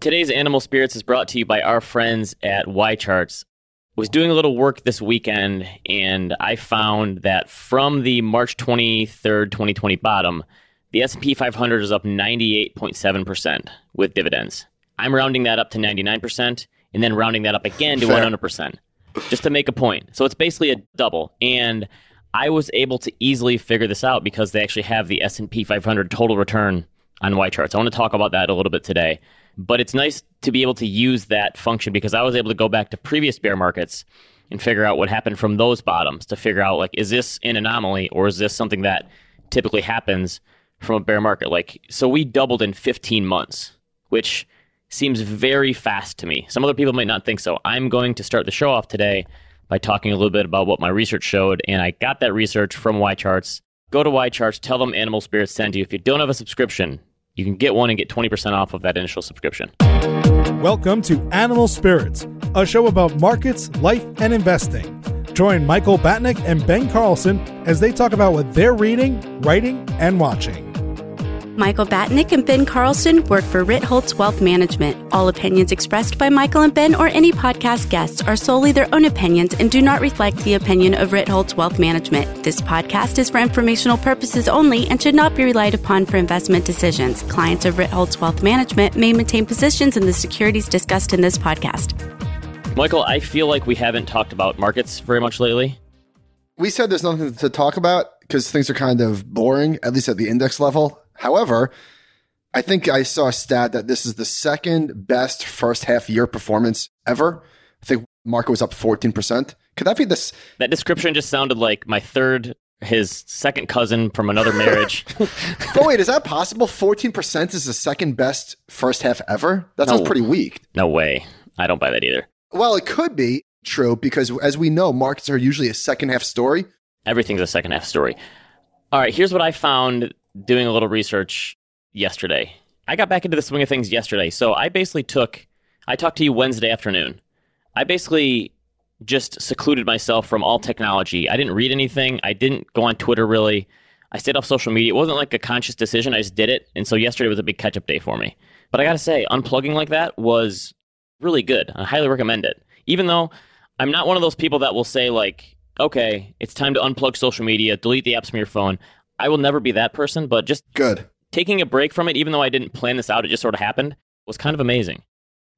Today's Animal Spirits is brought to you by our friends at YCharts. Was doing a little work this weekend and I found that from the March 23rd, 2020 bottom, the S&P 500 is up 98.7% with dividends. I'm rounding that up to 99% and then rounding that up again to Fair. 100% just to make a point. So it's basically a double and I was able to easily figure this out because they actually have the S&P 500 total return on YCharts. I want to talk about that a little bit today. But it's nice to be able to use that function because I was able to go back to previous bear markets and figure out what happened from those bottoms to figure out like is this an anomaly or is this something that typically happens from a bear market like so we doubled in 15 months, which seems very fast to me. Some other people might not think so. I'm going to start the show off today by talking a little bit about what my research showed and I got that research from YCharts. Go to YCharts, tell them Animal Spirits sent you. If you don't have a subscription, you can get one and get 20% off of that initial subscription. Welcome to Animal Spirits, a show about markets, life, and investing. Join Michael Batnick and Ben Carlson as they talk about what they're reading, writing, and watching. Michael Batnick and Ben Carlson work for Ritholtz Wealth Management. All opinions expressed by Michael and Ben or any podcast guests are solely their own opinions and do not reflect the opinion of Ritholtz Wealth Management. This podcast is for informational purposes only and should not be relied upon for investment decisions. Clients of Ritholtz Wealth Management may maintain positions in the securities discussed in this podcast. Michael, I feel like we haven't talked about markets very much lately. We said there's nothing to talk about because things are kind of boring, at least at the index level. However, I think I saw a stat that this is the second best first half year performance ever. I think market was up 14%. Could that be this? That description just sounded like my third, his second cousin from another marriage. But wait, is that possible? 14% is the second best first half ever? That sounds pretty weak. no way. I don't buy that either. Well, it could be true because as we know, markets are usually a second half story. Everything's a second half story. All right, here's what I found doing a little research yesterday. I got back into the swing of things yesterday. So I basically took, I talked to you Wednesday afternoon. I basically just secluded myself from all technology. I didn't read anything. I didn't go on Twitter really. I stayed off social media. It wasn't like a conscious decision. I just did it. And so yesterday was a big catch up day for me. But I got to say, unplugging like that was really good. I highly recommend it. Even though I'm not one of those people that will say, like, okay, it's time to unplug social media, delete the apps from your phone. I will never be that person, but just Good. taking a break from it, even though I didn't plan this out, it just sort of happened, was kind of amazing.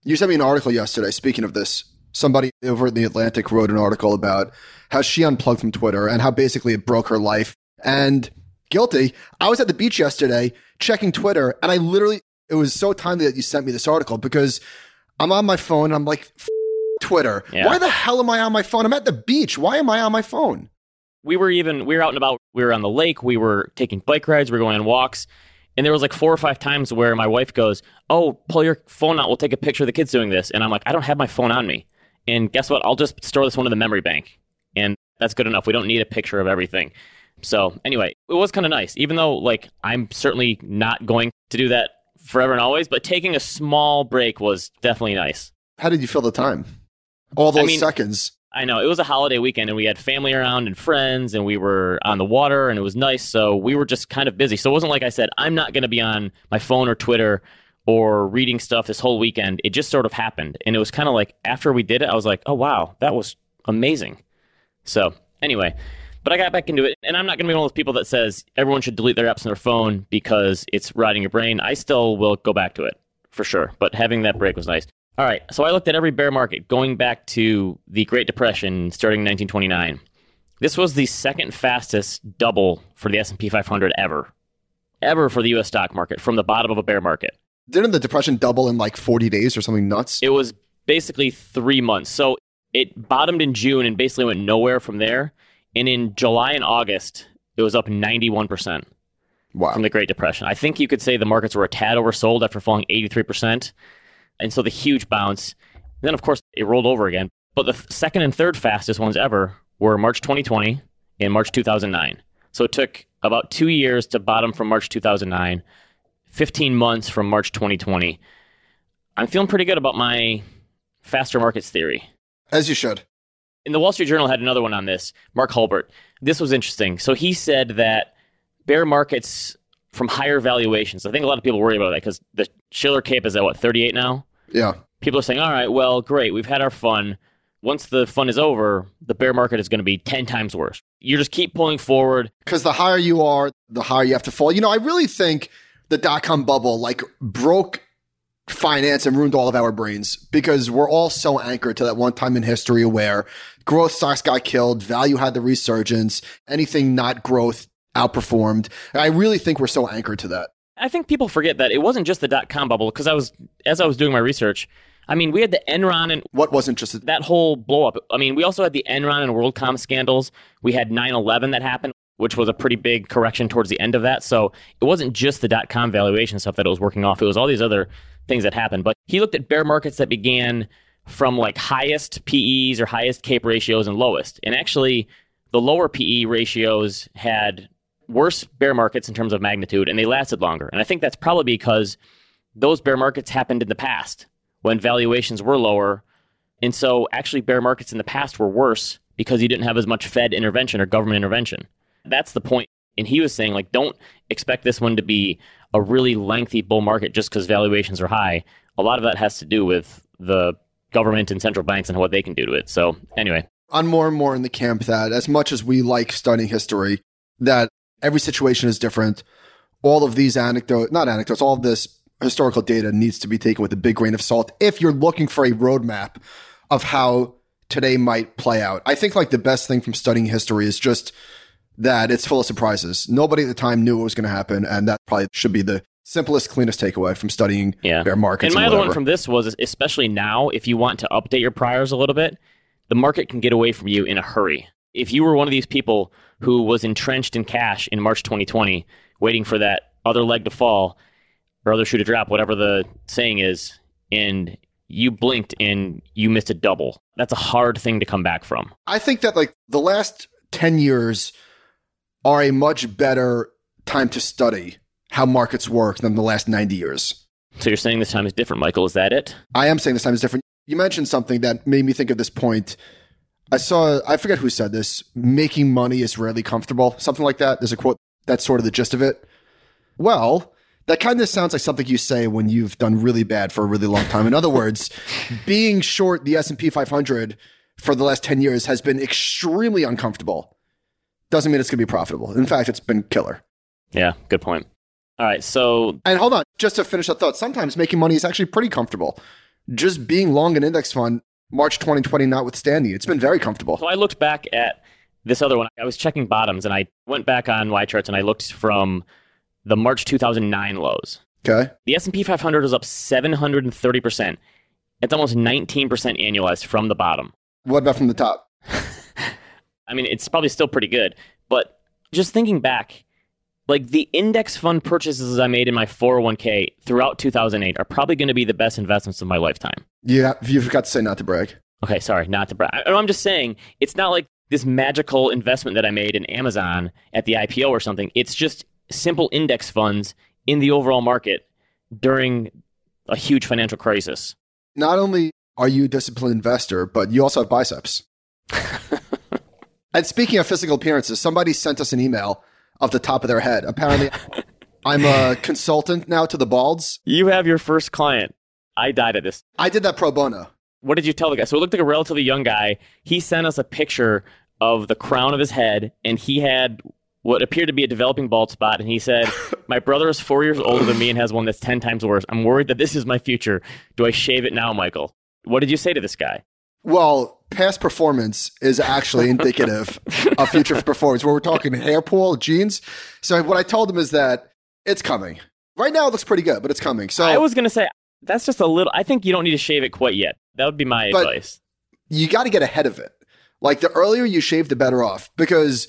You sent me an article yesterday. Speaking of this, somebody over in the Atlantic wrote an article about how she unplugged from Twitter and how basically it broke her life. And guilty. I was at the beach yesterday checking Twitter, and I literally, it was so timely that you sent me this article because I'm on my phone. And I'm like, F- Twitter. Yeah. Why the hell am I on my phone? I'm at the beach. Why am I on my phone? We were even, we were out and about, we were on the lake, we were taking bike rides, we were going on walks. And there was like four or five times where my wife goes, Oh, pull your phone out. We'll take a picture of the kids doing this. And I'm like, I don't have my phone on me. And guess what? I'll just store this one in the memory bank. And that's good enough. We don't need a picture of everything. So anyway, it was kind of nice, even though like I'm certainly not going to do that forever and always, but taking a small break was definitely nice. How did you fill the time? All those mean- seconds. I know it was a holiday weekend and we had family around and friends and we were on the water and it was nice. So we were just kind of busy. So it wasn't like I said, I'm not going to be on my phone or Twitter or reading stuff this whole weekend. It just sort of happened. And it was kind of like after we did it, I was like, oh, wow, that was amazing. So anyway, but I got back into it. And I'm not going to be one of those people that says everyone should delete their apps on their phone because it's rotting your brain. I still will go back to it for sure. But having that break was nice. All right, so I looked at every bear market going back to the Great Depression starting in 1929. This was the second fastest double for the S&P 500 ever. Ever for the US stock market from the bottom of a bear market. Didn't the depression double in like 40 days or something nuts? It was basically 3 months. So it bottomed in June and basically went nowhere from there. And in July and August, it was up 91% wow. from the Great Depression. I think you could say the markets were a tad oversold after falling 83%. And so the huge bounce. And then, of course, it rolled over again. But the second and third fastest ones ever were March 2020 and March 2009. So it took about two years to bottom from March 2009, 15 months from March 2020. I'm feeling pretty good about my faster markets theory. As you should. And the Wall Street Journal had another one on this. Mark Hulbert. This was interesting. So he said that bear markets from higher valuations. I think a lot of people worry about that because the Shiller Cape is at what 38 now. Yeah. People are saying, all right, well, great, we've had our fun. Once the fun is over, the bear market is going to be 10 times worse. You just keep pulling forward. Because the higher you are, the higher you have to fall. You know, I really think the dot com bubble like broke finance and ruined all of our brains because we're all so anchored to that one time in history where growth stocks got killed, value had the resurgence, anything not growth outperformed. I really think we're so anchored to that. I think people forget that it wasn't just the dot com bubble because I was as I was doing my research. I mean, we had the Enron and what wasn't just that whole blow up. I mean, we also had the Enron and WorldCom scandals. We had 9/11 that happened, which was a pretty big correction towards the end of that. So it wasn't just the dot com valuation stuff that it was working off. It was all these other things that happened. But he looked at bear markets that began from like highest PEs or highest CAPE ratios and lowest. And actually, the lower PE ratios had worse bear markets in terms of magnitude and they lasted longer. And I think that's probably because those bear markets happened in the past when valuations were lower. And so actually bear markets in the past were worse because you didn't have as much Fed intervention or government intervention. That's the point. And he was saying like don't expect this one to be a really lengthy bull market just because valuations are high. A lot of that has to do with the government and central banks and what they can do to it. So anyway, I'm more and more in the camp that as much as we like studying history, that every situation is different. All of these anecdotes, not anecdotes, all of this historical data needs to be taken with a big grain of salt if you're looking for a roadmap of how today might play out. I think like the best thing from studying history is just that it's full of surprises. Nobody at the time knew what was going to happen, and that probably should be the simplest, cleanest takeaway from studying yeah. bear markets. And my and other one from this was, especially now, if you want to update your priors a little bit, the market can get away from you in a hurry. If you were one of these people who was entrenched in cash in March 2020, waiting for that other leg to fall or other shoe to drop, whatever the saying is, and you blinked and you missed a double. That's a hard thing to come back from. I think that like the last 10 years are a much better time to study how markets work than the last 90 years. So you're saying this time is different, Michael. Is that it? I am saying this time is different. You mentioned something that made me think of this point. I saw, I forget who said this, making money is rarely comfortable, something like that. There's a quote, that's sort of the gist of it. Well, that kind of sounds like something you say when you've done really bad for a really long time. In other words, being short the S&P 500 for the last 10 years has been extremely uncomfortable. Doesn't mean it's going to be profitable. In fact, it's been killer. Yeah, good point. All right, so and hold on, just to finish that thought. Sometimes making money is actually pretty comfortable. Just being long an index fund, March 2020 notwithstanding, it's been very comfortable. So I looked back at this other one. I was checking bottoms, and I went back on YCharts and I looked from the March 2009 lows. Okay. The S&P 500 is up 730 percent. It's almost 19 percent annualized from the bottom. What about from the top? I mean, it's probably still pretty good, but just thinking back like the index fund purchases I made in my 401k throughout 2008 are probably going to be the best investments of my lifetime. Yeah, you forgot to say not to brag. Okay, sorry, not to brag. I'm just saying it's not like this magical investment that I made in Amazon at the IPO or something. It's just simple index funds in the overall market during a huge financial crisis. Not only are you a disciplined investor, but you also have biceps. and speaking of physical appearances, somebody sent us an email off the top of their head. Apparently, I'm a consultant now to the Balds. You have your first client. I died at this. I did that pro bono. What did you tell the guy? So it looked like a relatively young guy. He sent us a picture of the crown of his head, and he had what appeared to be a developing bald spot. And he said, My brother is four years older than me and has one that's 10 times worse. I'm worried that this is my future. Do I shave it now, Michael? What did you say to this guy? Well, past performance is actually indicative of future performance. Where we're talking hair pull, genes. So what I told him is that it's coming. Right now, it looks pretty good, but it's coming. So I was going to say that's just a little. I think you don't need to shave it quite yet. That would be my advice. You got to get ahead of it. Like the earlier you shave, the better off because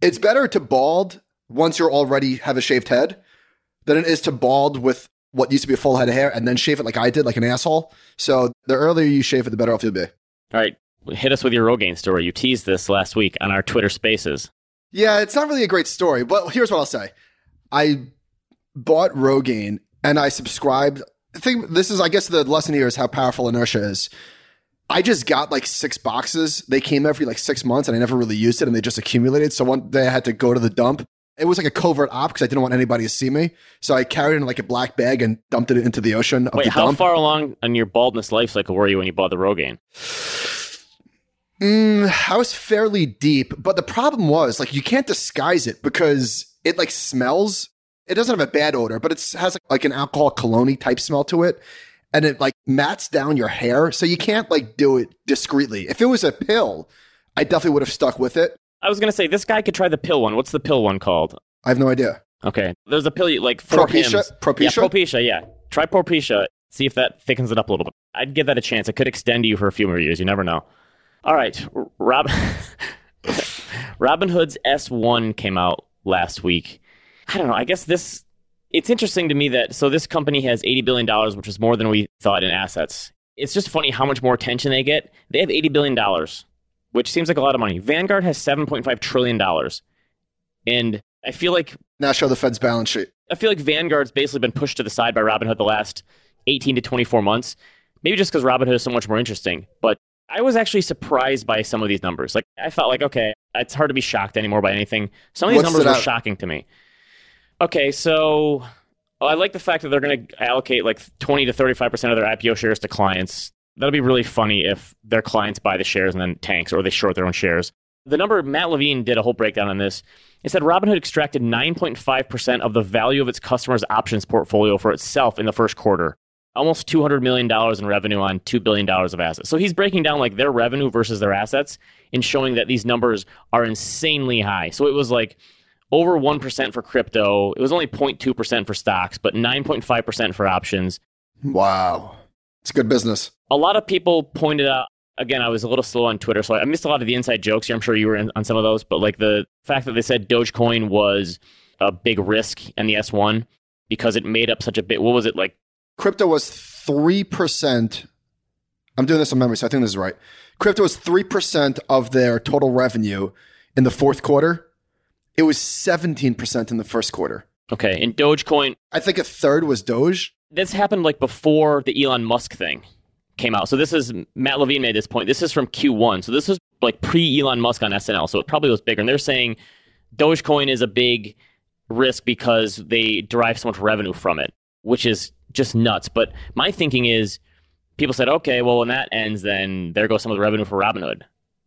it's better to bald once you're already have a shaved head than it is to bald with what used to be a full head of hair and then shave it like I did, like an asshole. So the earlier you shave it, the better off you'll be. All right. Hit us with your Rogaine story. You teased this last week on our Twitter spaces. Yeah, it's not really a great story, but here's what I'll say. I bought Rogaine and I subscribed. I think this is, I guess, the lesson here is how powerful inertia is. I just got like six boxes. They came every like six months and I never really used it and they just accumulated. So one day I had to go to the dump It was like a covert op because I didn't want anybody to see me. So I carried it in like a black bag and dumped it into the ocean Wait, the how dump. far along on your baldness life cycle were you when you bought the Rogaine? Mm, I was fairly deep, but the problem was like you can't disguise it because it like smells. It doesn't have a bad odor, but it has like, an alcohol cologne type smell to it, and it like mats down your hair, so you can't like do it discreetly. If it was a pill, I definitely would have stuck with it. I was gonna say this guy could try the pill one. What's the pill one called? I have no idea. Okay, there's a pill you like for Propecia? Hims. Propecia? Yeah, Propecia. Yeah, try Propecia. See if that thickens it up a little bit. I'd give that a chance. It could extend you for a few more years. You never know. All right, Rob. Robinhood's S1 came out last week. I don't know. I guess this. It's interesting to me that so this company has eighty billion dollars, which is more than we thought in assets. It's just funny how much more attention they get. They have eighty billion dollars, which seems like a lot of money. Vanguard has seven point five trillion dollars, and I feel like Now show the Fed's balance sheet. I feel like Vanguard's basically been pushed to the side by Robinhood the last 18 to 24 months. Maybe just because Robinhood is so much more interesting. But I was actually surprised by some of these numbers. Like I felt like, okay, it's hard to be shocked anymore by anything. Some of these numbers were shocking to me. Okay, so well, I like the fact that they're going to allocate like 20 to 35 percent of their IPO shares to clients. That'll be really funny if their clients buy the shares and then tanks, or they short their own shares. The number Matt Levine did a whole breakdown on this. It said Robinhood extracted 9.5% of the value of its customers' options portfolio for itself in the first quarter. Almost $200 million in revenue on $2 billion of assets. So he's breaking down like their revenue versus their assets and showing that these numbers are insanely high. So it was like over 1% for crypto. It was only 0.2% for stocks, but 9.5% for options. Wow, it's good business. A lot of people pointed out again, I was a little slow on Twitter, so I missed a lot of the inside jokes here. I'm sure you were in, on some of those, but like the fact that they said Dogecoin was a big risk in the S1 because it made up such a bit. What was it like? Crypto was three percent. I'm doing this on memory, so I think this is right. Crypto was three percent of their total revenue in the fourth quarter. It was seventeen percent in the first quarter. Okay, and Dogecoin, I think a third was Doge. this happened like before the Elon Musk thing came out. So this is Matt Levine made this point. This is from Q1. So this was like pre Elon Musk on SNL. So it probably was bigger. And they're saying Dogecoin is a big risk because they derive so much revenue from it, which is just nuts. But my thinking is people said, okay, well, when that ends, then there goes some of the revenue for Robinhood.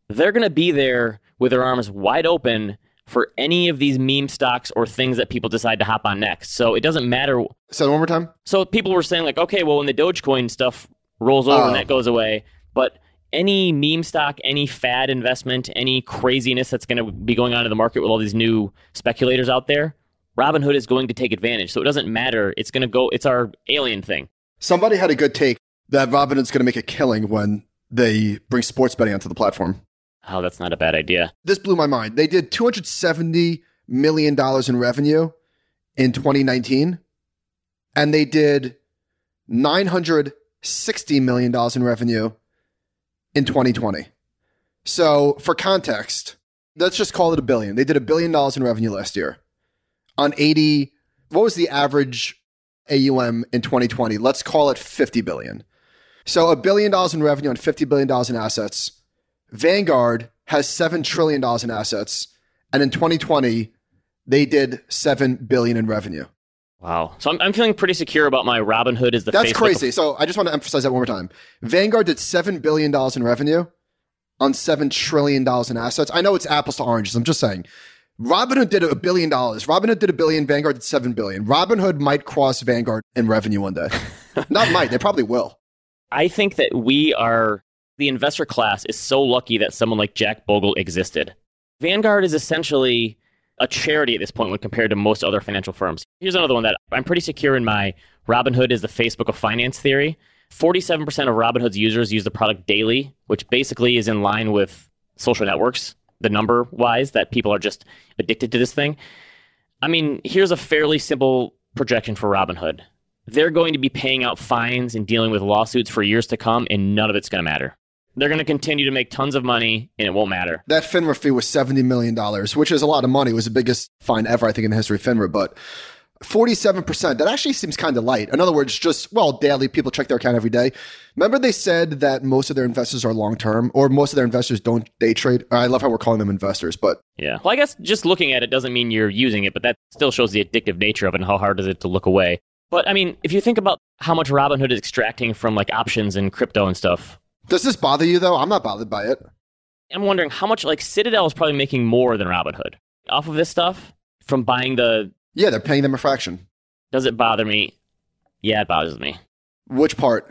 They're going to be there with their arms wide open for any of these meme stocks or things that people decide to hop on next. So it doesn't matter Say that one more time. so people were saying like, okay, well, when the Dogecoin stuff rolls over Oh. and that goes away, but any meme stock, any fad investment, any craziness that's going to be going on in the market with all these new speculators out there, Robinhood is going to take advantage. So it doesn't matter. It's going to go. It's our alien thing. Somebody had a good take that Robinhood's going to make a killing when they bring sports betting onto the platform. Oh, that's not a bad idea. This blew my mind. They did 270 million dollars in revenue in 2019 and they did 960 million dollars in revenue in 2020. So, for context, let's just call it a billion. They did a billion dollars in revenue last year on 80 what was the average AUM in 2020? Let's call it 50 billion. So, a billion dollars in revenue on 50 billion dollars in assets. Vanguard has $7 trillion in assets. And in 2020, they did 7 billion in revenue. Wow. So I'm, I'm feeling pretty secure about my Robinhood is the That's Facebook crazy. So I just want to emphasize that one more time. Vanguard did $7 billion in revenue on $7 trillion in assets. I know it's apples to oranges. I'm just saying. Robinhood did a billion dollars. Robinhood did a billion. Vanguard did seven billion. Robinhood might cross Vanguard in revenue one day. Not might. They probably will. I think that we are the investor class is so lucky that someone like Jack Bogle existed. Vanguard is essentially a charity at this point when compared to most other financial firms. Here's another one that I'm pretty secure in my Robinhood is the Facebook of finance theory. 47% of Robinhood's users use the product daily, which basically is in line with social networks, the number wise, that people are just addicted to this thing. I mean, here's a fairly simple projection for Robinhood. They're going to be paying out fines and dealing with lawsuits for years to come, and none of it's going to matter. They're going to continue to make tons of money, and it won't matter. That FINRA fee was $70 million, which is a lot of money. It was the biggest fine ever, I think, in the history of FINRA. But 47%. That actually seems kind of light. In other words, just, well, daily, people check their account every day. Remember, they said that most of their investors are long term, or most of their investors don't day trade. I love how we're calling them investors, but. Yeah. Well, I guess just looking at it doesn't mean you're using it, but that still shows the addictive nature of it and how hard is it to look away. But I mean, if you think about how much Robinhood is extracting from like options and crypto and stuff. Does this bother you though? I'm not bothered by it. I'm wondering how much like Citadel is probably making more than Robinhood off of this stuff from buying the. Yeah, they're paying them a fraction. Does it bother me? Yeah, it bothers me. Which part?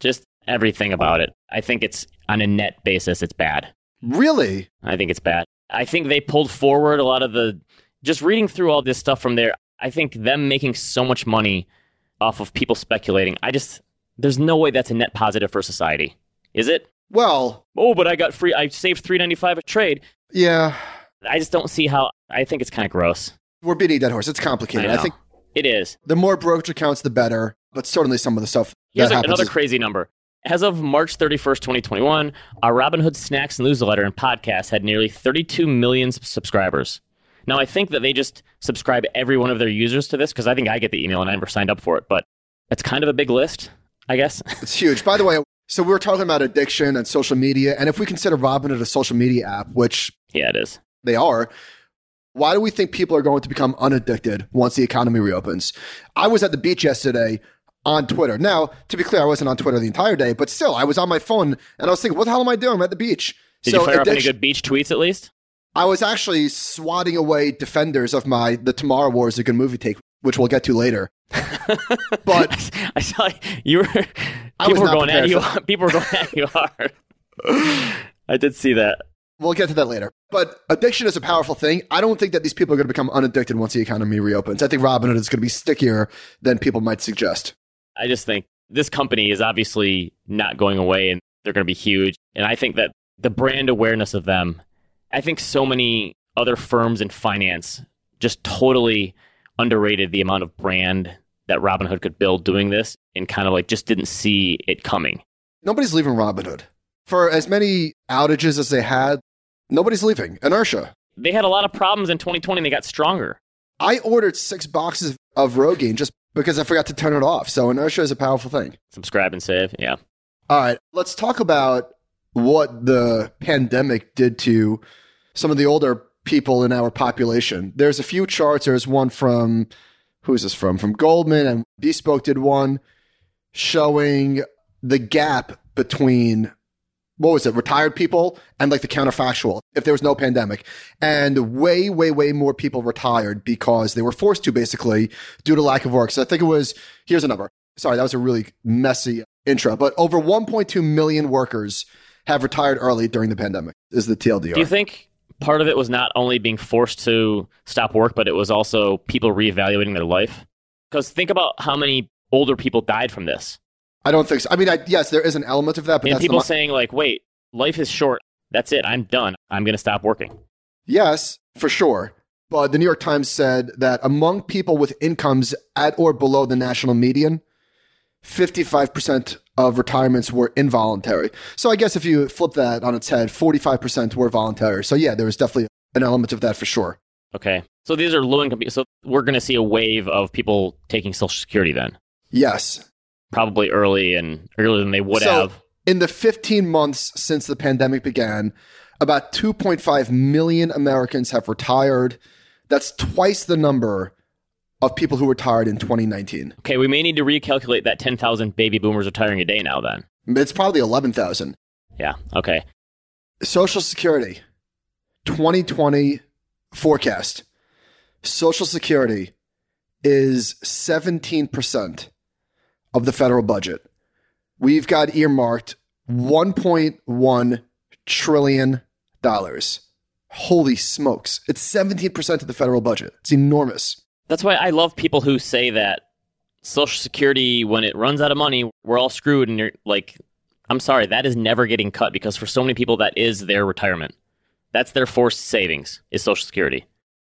Just everything about it. I think it's on a net basis, it's bad. Really? I think it's bad. I think they pulled forward a lot of the. Just reading through all this stuff from there, I think them making so much money off of people speculating. I just there's no way that's a net positive for society, is it? Well, oh, but I got free. I saved three ninety five a trade. Yeah, I just don't see how. I think it's kind of gross. We're beating a dead horse. It's complicated. I, I, think it is. The more brokerage accounts, the better. But certainly some of the stuff. Here's another is- crazy number. As of March 31st, 2021, our uh, Robinhood Snacks and newsletter and podcast had nearly 32 million subscribers. Now, I think that they just subscribe every one of their users to this because I think I get the email and I never signed up for it, but it's kind of a big list, I guess. It's huge. By the way, so we were talking about addiction and social media, and if we consider Robinhood a social media app, which yeah, it is, they are. Why do we think people are going to become unaddicted once the economy reopens? I was at the beach yesterday on Twitter. Now, to be clear, I wasn't on Twitter the entire day, but still, I was on my phone and I was thinking, what the hell am I doing? I'm at the beach. Did so you fire addiction- up any good beach tweets at least? I was actually swatting away defenders of my The Tomorrow War is a good movie take, which we'll get to later. but I saw you were people were going at you. People were going at you hard. I did see that. We'll get to that later. But addiction is a powerful thing. I don't think that these people are going to become unaddicted once the economy reopens. I think Robinhood is going to be stickier than people might suggest. I just think this company is obviously not going away and they're going to be huge. And I think that the brand awareness of them, I think so many other firms in finance just totally underrated the amount of brand that Robinhood could build doing this and kind of like just didn't see it coming. Nobody's leaving Robinhood. For as many outages as they had, nobody's leaving. Inertia. They had a lot of problems in 2020 and they got stronger. I ordered six boxes of Rogaine just because I forgot to turn it off. So inertia is a powerful thing. Subscribe and save. Yeah. All right. Let's talk about what the pandemic did to some of the older people in our population. There's a few charts. There's one from who is this from? From Goldman and Bespoke did one showing the gap between what was it, retired people and like the counterfactual if there was no pandemic. And way, way, way more people retired because they were forced to basically due to lack of work. So I think it was, here's a number. Sorry, that was a really messy intro, but over 1.2 million workers have retired early during the pandemic, is the TLDR. Do you think part of it was not only being forced to stop work, but it was also people reevaluating their life. Because think about how many older people died from this. I don't think so. I mean, I, yes, there is an element of that, but and people saying like, "Wait, life is short. That's it. I'm done. I'm going to stop working." Yes, for sure. But the New York Times said that among people with incomes at or below the national median, 55% of retirements were involuntary. So I guess if you flip that on its head, 45% were voluntary. So yeah, there was definitely an element of that for sure. Okay. So these are low income. So we're going to see a wave of people taking Social Security then? Yes. Probably early and earlier than they would so, have. In the 15 months since the pandemic began, about 2.5 million Americans have retired. That's twice the number of people who retired in 2019. Okay, we may need to recalculate that 10,000 baby boomers retiring a day now then. It's probably 11,000. Yeah, okay. Social Security 2020 forecast. Social Security is 17% of the federal budget. We've got earmarked 1.1 trillion dollars. Holy smokes. It's 17% of the federal budget. It's enormous. That's why I love people who say that Social Security, when it runs out of money, we're all screwed. And you're like, I'm sorry, that is never getting cut because for so many people, that is their retirement. That's their forced savings, is Social Security.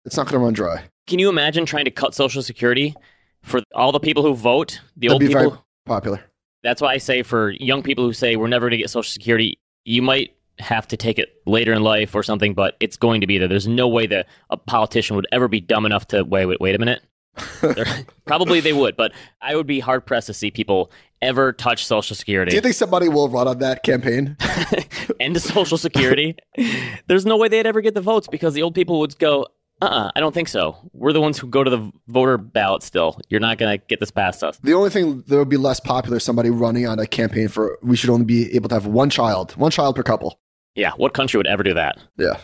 It's not going to run dry. Can you imagine trying to cut Social Security for all the people who vote? The That'd old people? Popular. That's why I say for young people who say we're never going to get Social Security, you might have to take it later in life or something, but it's going to be there. There's no way that a politician would ever be dumb enough to wait, wait, wait a minute. Probably they would, but I would be hard pressed to see people ever touch Social Security. Do you think somebody will run on that campaign? End Social Security. There's no way they'd ever get the votes because the old people would go, uh uh I don't think so. We're the ones who go to the voter ballot still. You're not going to get this past us. The only thing that would be less popular is somebody running on a campaign for we should only be able to have one child, one child per couple. Yeah, what country would ever do that? Yeah.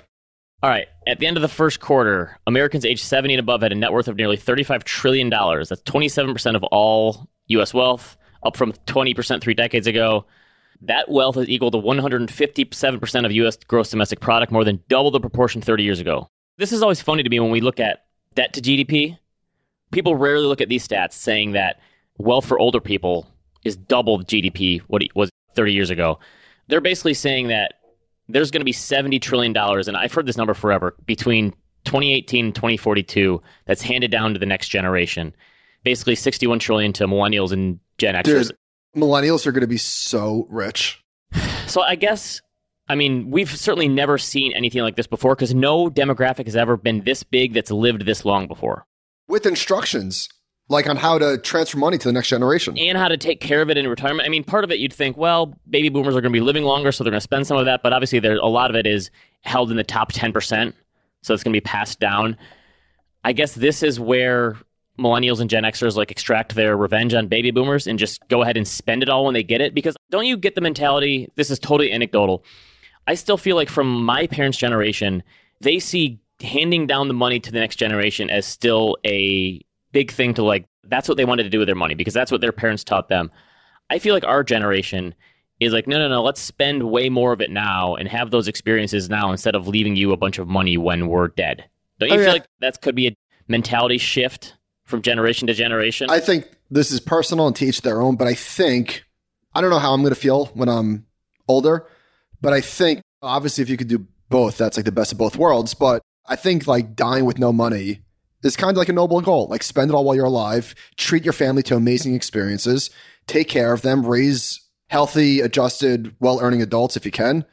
All right. At the end of the first quarter, Americans aged 70 and above had a net worth of nearly $35 trillion. That's 27% of all U.S. wealth, up from 20% three decades ago. That wealth is equal to 157% of U.S. gross domestic product, more than double the proportion 30 years ago. This is always funny to me when we look at debt to GDP. People rarely look at these stats saying that wealth for older people is double GDP what it was 30 years ago. They're basically saying that there's going to be $70 trillion, and I've heard this number forever, between 2018 and 2042 that's handed down to the next generation. Basically, 61 trillion to millennials and Gen Xers. Dude, millennials are going to be so rich. So I guess, I mean, we've certainly never seen anything like this before because no demographic has ever been this big that's lived this long before. With instructions like on how to transfer money to the next generation. And how to take care of it in retirement. I mean, part of it you'd think, well, baby boomers are going to be living longer, so they're going to spend some of that. But obviously, there a lot of it is held in the top ten percent, so it's going to be passed down. I guess this is where millennials and Gen Xers like extract their revenge on baby boomers and just go ahead and spend it all when they get it. Because don't you get the mentality? This is totally anecdotal. I still feel like from my parents' generation, they see handing down the money to the next generation as still a big thing to like that's what they wanted to do with their money because that's what their parents taught them. I feel like our generation is like, no, no, no, let's spend way more of it now and have those experiences now instead of leaving you a bunch of money when we're dead. Don't you Oh, feel yeah. like that could be a mentality shift from generation to generation? I think this is personal and to each their own, but I think I don't know how I'm going to feel when I'm older, but I think obviously if you could do both, that's like the best of both worlds. But I think like dying with no money is kind of like a noble goal. Like spend it all while you're alive, treat your family to amazing experiences, take care of them, raise healthy, adjusted, well earning adults if you can,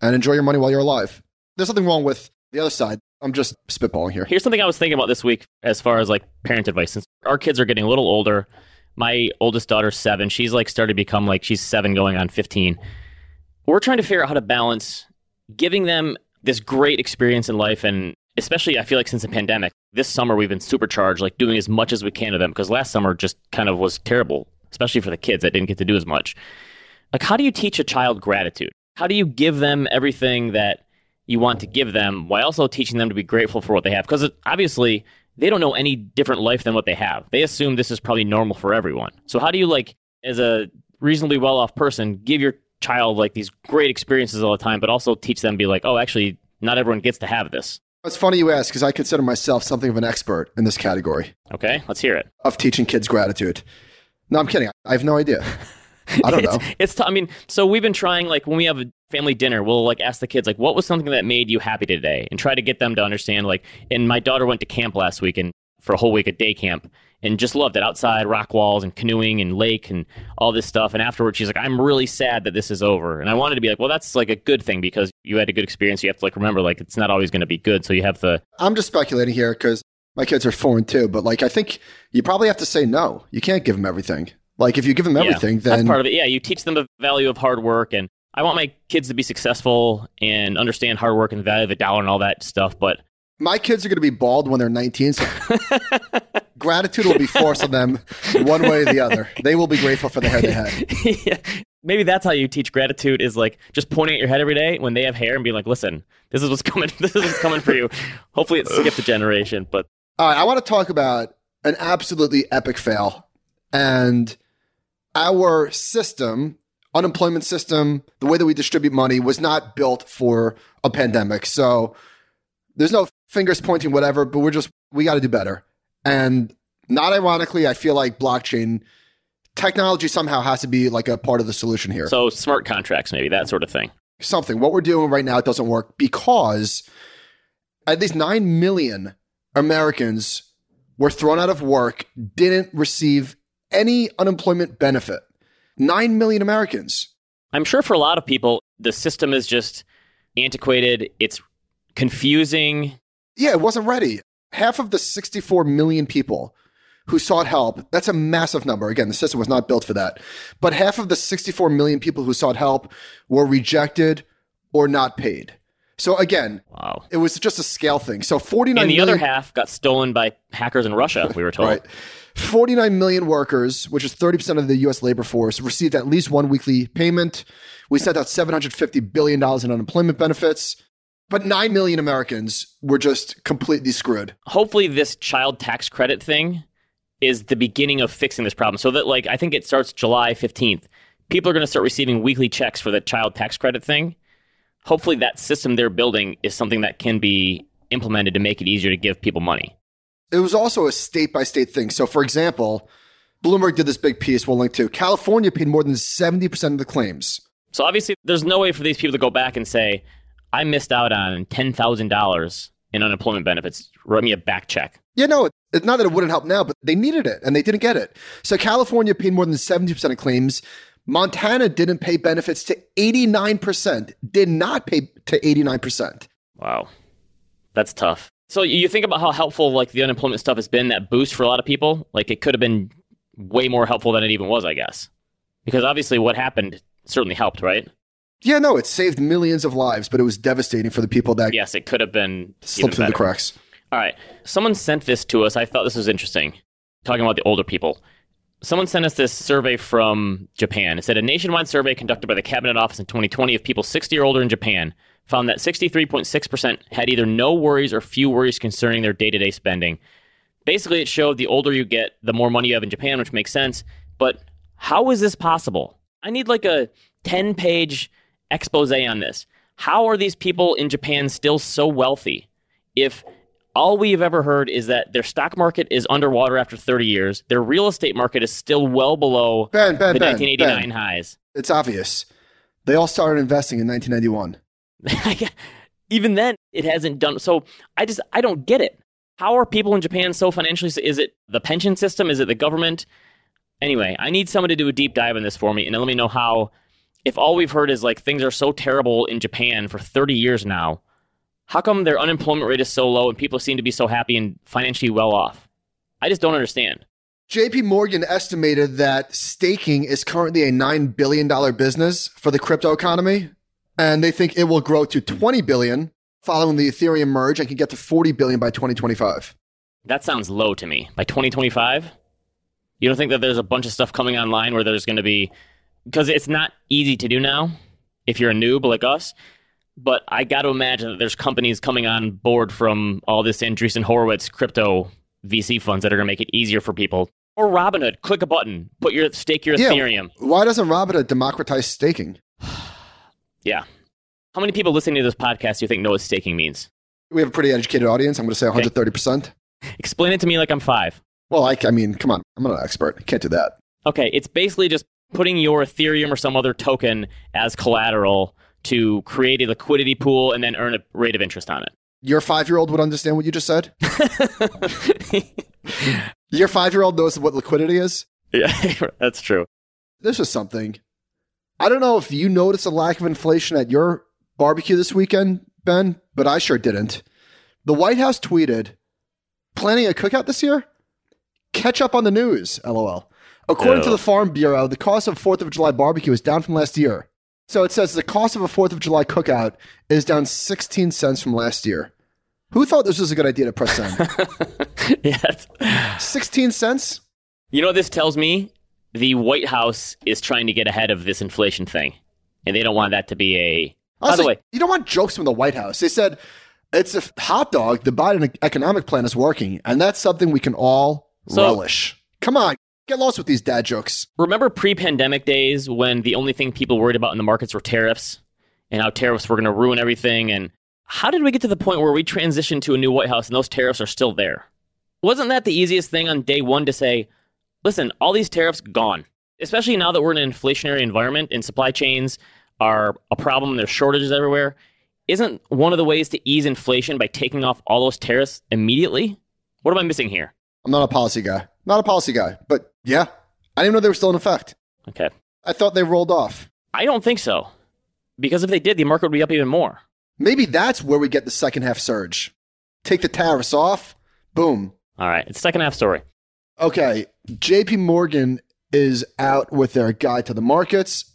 and enjoy your money while you're alive. There's nothing wrong with the other side. I'm just spitballing here. Here's something I was thinking about this week as far as like parent advice. Since our kids are getting a little older, my oldest daughter's seven. She's like started to become like she's seven going on 15. We're trying to figure out how to balance giving them this great experience in life. And especially, I feel like since the pandemic, this summer we've been supercharged, like doing as much as we can to them because last summer just kind of was terrible, especially for the kids that didn't get to do as much. Like, how do you teach a child gratitude? How do you give them everything that you want to give them while also teaching them to be grateful for what they have. Because obviously, they don't know any different life than what they have. They assume this is probably normal for everyone. So, how do you, like, as a reasonably well off person, give your child, like, these great experiences all the time, but also teach them, be like, oh, actually, not everyone gets to have this? It's funny you ask because I consider myself something of an expert in this category Okay, let's hear it. of teaching kids gratitude. No, I'm kidding. I have no idea. I don't know. It's, it's t- I mean, so we've been trying, like, when we have a family dinner, we'll, like, ask the kids, like, what was something that made you happy today? And try to get them to understand, like, and my daughter went to camp last week and for a whole week at day camp and just loved it outside, rock walls and canoeing and lake and all this stuff. And afterwards, she's like, I'm really sad that this is over. And I wanted to be like, well, that's like a good thing because you had a good experience. You have to, like, remember, like, it's not always going to be good. So you have to, I'm just speculating here because my kids are four and two, but like I think you probably have to say no. You can't give them everything. Like if you give them everything, yeah, then that's part of it. Yeah, you teach them the value of hard work, and I want my kids to be successful and understand hard work and the value of a dollar and all that stuff. But my kids are going to be bald when they're 19. So gratitude will be forced on them one way or the other. They will be grateful for the hair they had. yeah, maybe that's how you teach gratitude is like just pointing at your head every day when they have hair and being like, "Listen, this is what's coming. This is what's coming for you." Hopefully, it skipped a generation, but All right, I want to talk about an absolutely epic fail and our system, unemployment system, the way that we distribute money was not built for a pandemic. So there's no fingers pointing, whatever, but we're just, we got to do better. And not ironically, I feel like blockchain technology somehow has to be like a part of the solution here so smart contracts, maybe that sort of thing. something. What we're doing right now it doesn't work because at least 9 million Americans were thrown out of work, didn't receive any unemployment benefit. 9 million Americans. I'm sure for a lot of people, the system is just antiquated. It's confusing. Yeah, it wasn't ready. half of the 64 million people who sought help, that's a massive number. Again, the system was not built for that. But half of the 64 million people who sought help were rejected or not paid. So again, Wow. it was just a scale thing. So 49 And the million- other half got stolen by hackers in Russia, we were told. Right. 49 million workers, which is 30% of the US labor force, received at least one weekly payment. We sent out $750 billion in unemployment benefits. But 9 million Americans were just completely screwed. Hopefully, this child tax credit thing is the beginning of fixing this problem. So that, like, I think it starts July 15th. People are going to start receiving weekly checks for the child tax credit thing. Hopefully, that system they're building is something that can be implemented to make it easier to give people money. It was also a state by state thing. So, for example, Bloomberg did this big piece we'll link to. California paid more than 70% of the claims. So obviously, there's no way for these people to go back and say, "I missed out on ten thousand dollars in unemployment benefits. Write me a back check." Yeah, no, it's not that it wouldn't help now, but they needed it and they didn't get it. So California paid more than 70% of claims. Montana didn't pay benefits to 89%, did not pay to 89%. Wow, that's tough. So you think about how helpful like the unemployment stuff has been. That boost for a lot of people, like it could have been way more helpful than it even was, I guess. Because obviously, what happened certainly helped, right? Yeah, no, it saved millions of lives, but it was devastating for the people that Yes, it could have been slipped through the cracks. All right. Someone sent this to us. I thought this was interesting. Talking about the older people. Someone sent us this survey from Japan. It said a nationwide survey conducted by the Cabinet Office in 2020 of people 60 or older in Japan found that 63.6% had either no worries or few worries concerning their day to day spending. Basically, it showed the older you get, the more money you have in Japan, which makes sense. But how is this possible? I need like a 10 page expose on this. How are these people in Japan still so wealthy if all we have ever heard is that their stock market is underwater after 30 years, their real estate market is still well below Ben, Ben, the Ben, 1989 Ben. highs? It's obvious. They all started investing in 1991. Even then, it hasn't done. So I just I don't get it. How are people in Japan so financially? Is it the pension system? Is it the government? Anyway, I need someone to do a deep dive in this for me and let me know how. If all we've heard is like things are so terrible in Japan for 30 years now, how come their unemployment rate is so low and people seem to be so happy and financially well off? I just don't understand. JP Morgan estimated that staking is currently a $9 billion business for the crypto economy, and they think it will grow to 20 billion following the Ethereum merge and can get to 40 billion by 2025. That sounds low to me. By 2025, you don't think that there's a bunch of stuff coming online where there's going to be because it's not easy to do now if you're a noob like us. But I got to imagine that there's companies coming on board from all this Andreessen Horowitz crypto VC funds that are going to make it easier for people. Or Robinhood, click a button, put your stake your Yeah. Ethereum. Why doesn't Robinhood democratize staking? Yeah. How many people listening to this podcast do you think know what staking means? We have a pretty educated audience. I'm going to say 130%. Explain it to me like I'm five. Well, I, I mean, come on. I'm not an expert. I can't do that. Okay, it's basically just putting your Ethereum or some other token as collateral to create a liquidity pool and then earn a rate of interest on it. Your five year old would understand what you just said. Your five year old knows what liquidity is. yeah, that's true. This is something. I don't know if you noticed a lack of inflation at your barbecue this weekend, Ben, but I sure didn't. The White House tweeted, planning a cookout this year? Catch up on the news, lol. According to the Farm Bureau, the cost of a 4th of July barbecue is down from last year. So it says the cost of a 4th of July cookout is down 16 cents from last year. Who thought this was a good idea to press send? yeah, 16 cents? you know what this tells me? The White House is trying to get ahead of this inflation thing, and they don't want that to be a. By the way, you don't want jokes from the White House. They said it's a hot dog. The Biden economic plan is working, and that's something we can all So- relish. Come on, get lost with these dad jokes. remember pre-pandemic days when the only thing people worried about in the markets were tariffs? And how tariffs were going to ruin everything? And how did we get to the point where we transitioned to a new white house and those tariffs are still there? Wasn't that the easiest thing on day one to say listen all these tariffs gone. Especially now that we're in an inflationary environment and supply chains are a problem and there's shortages everywhere. Isn't one of the ways to ease inflation by taking off all those tariffs immediately? What am i missing here? I'm not a policy guy. Not a policy guy, but yeah, I didn't know they were still in effect. okay I thought they rolled off. i don't think so because if they did the market would be up even more Maybe that's where we get the second half surge. Take the tariffs off, Boom. All right, it's second half story. Okay, JP Morgan is out with their guide to the markets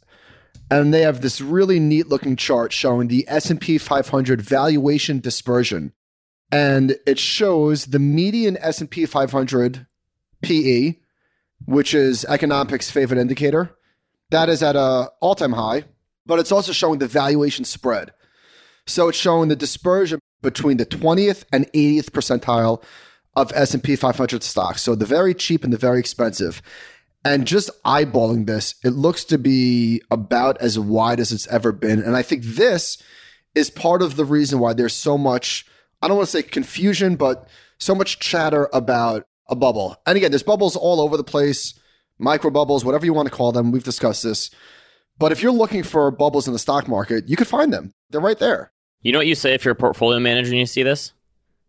and they have this really neat looking chart showing the S&P 500 valuation dispersion. And it shows the median S&P 500 PE, which is economics favorite indicator. That is at a all-time high, but it's also showing the valuation spread. So it's showing the dispersion between the 20th and 80th percentile of S&P 500 stocks. So the very cheap and the very expensive. And just eyeballing this, it looks to be about as wide as it's ever been. And I think this is part of the reason why there's so much, I don't want to say confusion, but so much chatter about a bubble. And again, there's bubbles all over the place, micro bubbles, whatever you want to call them. We've discussed this. But if you're looking for bubbles in the stock market, you can find them. They're right there. You know what you say if you're a portfolio manager and you see this?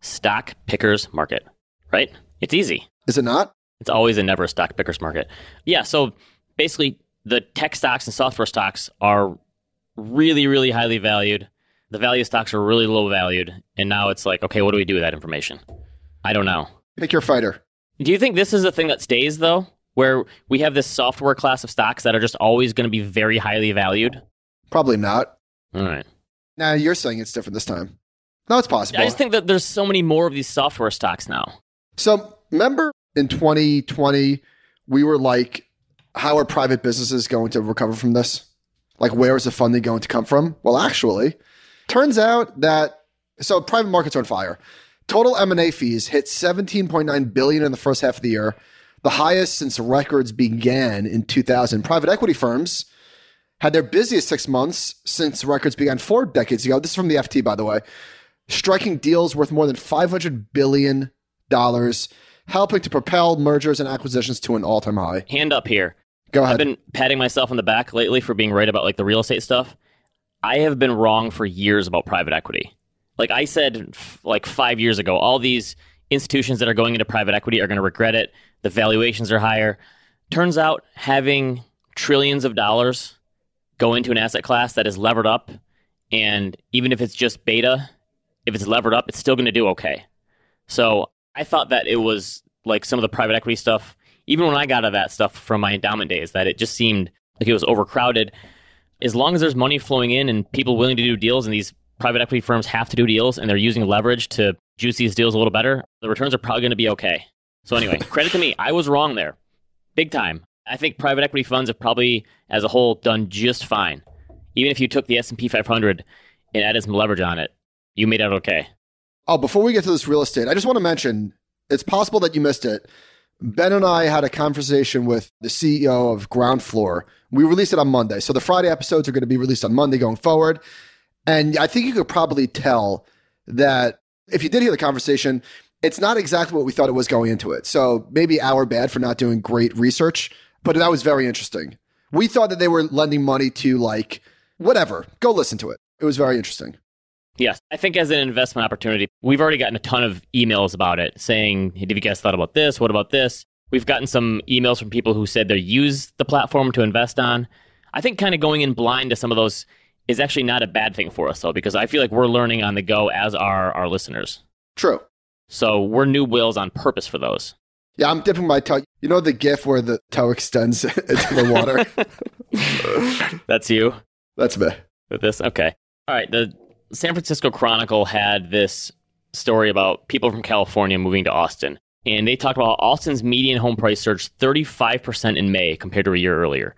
Stock pickers market, right? It's easy. Is it not? It's always a never a stock pickers market. Yeah. So basically, the tech stocks and software stocks are really, really highly valued. The value stocks are really low valued. And now it's like, okay, what do we do with that information? I don't know. Pick your fighter. Do you think this is a thing that stays, though, where we have this software class of stocks that are just always going to be very highly valued? Probably not. All right. Now you're saying it's different this time. No, it's possible. I just think that there's so many more of these software stocks now. So remember in 2020, we were like, how are private businesses going to recover from this? Like, where is the funding going to come from? Well, actually, turns out that so private markets are on fire. Total M&A fees hit 17.9 billion in the first half of the year, the highest since records began in 2000. Private equity firms had their busiest six months since records began four decades ago. This is from the FT, by the way, striking deals worth more than 500 billion dollars helping to propel mergers and acquisitions to an all time high. Hand up here. Go ahead. I've been patting myself on the back lately for being right about like the real estate stuff. I have been wrong for years about private equity. Like I said, f- like five years ago, all these institutions that are going into private equity are going to regret it. The valuations are higher. Turns out having trillions of dollars go into an asset class that is levered up, and even if it's just beta, if it's levered up, it's still going to do okay. So I thought that it was like some of the private equity stuff, even when I got out of that stuff from my endowment days, that it just seemed like it was overcrowded. As long as there's money flowing in and people willing to do deals, and these private equity firms have to do deals and they're using leverage to juice these deals a little better, the returns are probably going to be okay. So anyway, credit to me. I was wrong there. Big time. I think private equity funds have probably as a whole done just fine. Even if you took the S&P 500 and added some leverage on it, you made out okay. Oh, before we get to this real estate, I just want to mention it's possible that you missed it. Ben and I had a conversation with the CEO of Groundfloor. We released it on Monday. So the Friday episodes are going to be released on Monday going forward. And I think you could probably tell that if you did hear the conversation, it's not exactly what we thought it was going into it. So maybe our bad for not doing great research, but that was very interesting. We thought that they were lending money to like whatever. Go listen to it. It was very interesting. Yes, I think as an investment opportunity, we've already gotten a ton of emails about it saying, hey, have you guys thought about this? What about this? We've gotten some emails from people who said they use the platform to invest on. I think kind of going in blind to some of those is actually not a bad thing for us, though, because I feel like we're learning on the go as are our listeners. True. So we're new whales on purpose for those. Yeah, I'm dipping my toe. You know the gif where the toe extends into the water? That's you That's me. with this? Okay. All right. The San Francisco Chronicle had this story about people from California moving to Austin. And they talked about Austin's median home price surged 35% in May compared to a year earlier,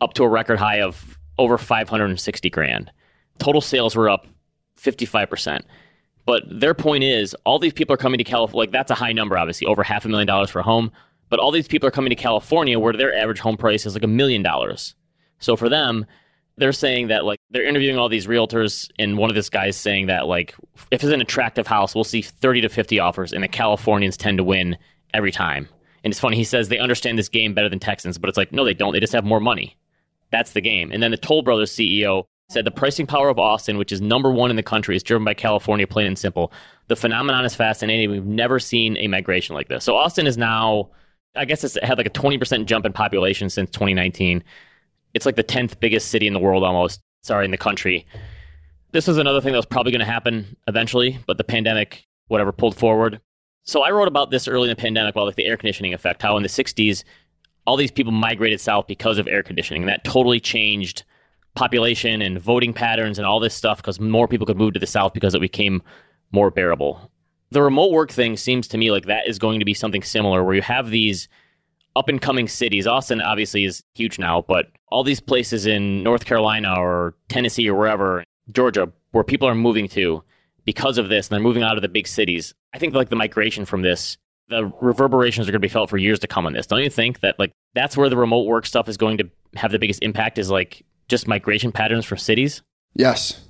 up to a record high of over 560 grand. Total sales were up 55%. But their point is, all these people are coming to California. Like, that's a high number, obviously, over half a million dollars for a home. But all these people are coming to California where their average home price is like a million dollars. So for them, they're saying that like they're interviewing all these realtors and one of this guy's saying that like if it's an attractive house we'll see 30 to 50 offers and the californians tend to win every time and it's funny he says they understand this game better than texans but it's like no they don't they just have more money that's the game and then the toll brothers ceo said the pricing power of austin which is number one in the country is driven by california plain and simple the phenomenon is fascinating we've never seen a migration like this so austin is now i guess it's had like a 20% jump in population since 2019 it's like the 10th biggest city in the world almost. Sorry, in the country. This is another thing that was probably going to happen eventually, but the pandemic, whatever, pulled forward. So I wrote about this early in the pandemic about like the air conditioning effect, how in the 60s, all these people migrated south because of air conditioning. And that totally changed population and voting patterns and all this stuff because more people could move to the south because it became more bearable. The remote work thing seems to me like that is going to be something similar where you have these up and coming cities. Austin obviously is huge now, but all these places in North Carolina or Tennessee or wherever, Georgia, where people are moving to because of this and they're moving out of the big cities. I think like the migration from this, the reverberations are going to be felt for years to come on this. Don't you think that like that's where the remote work stuff is going to have the biggest impact is like just migration patterns from cities? Yes.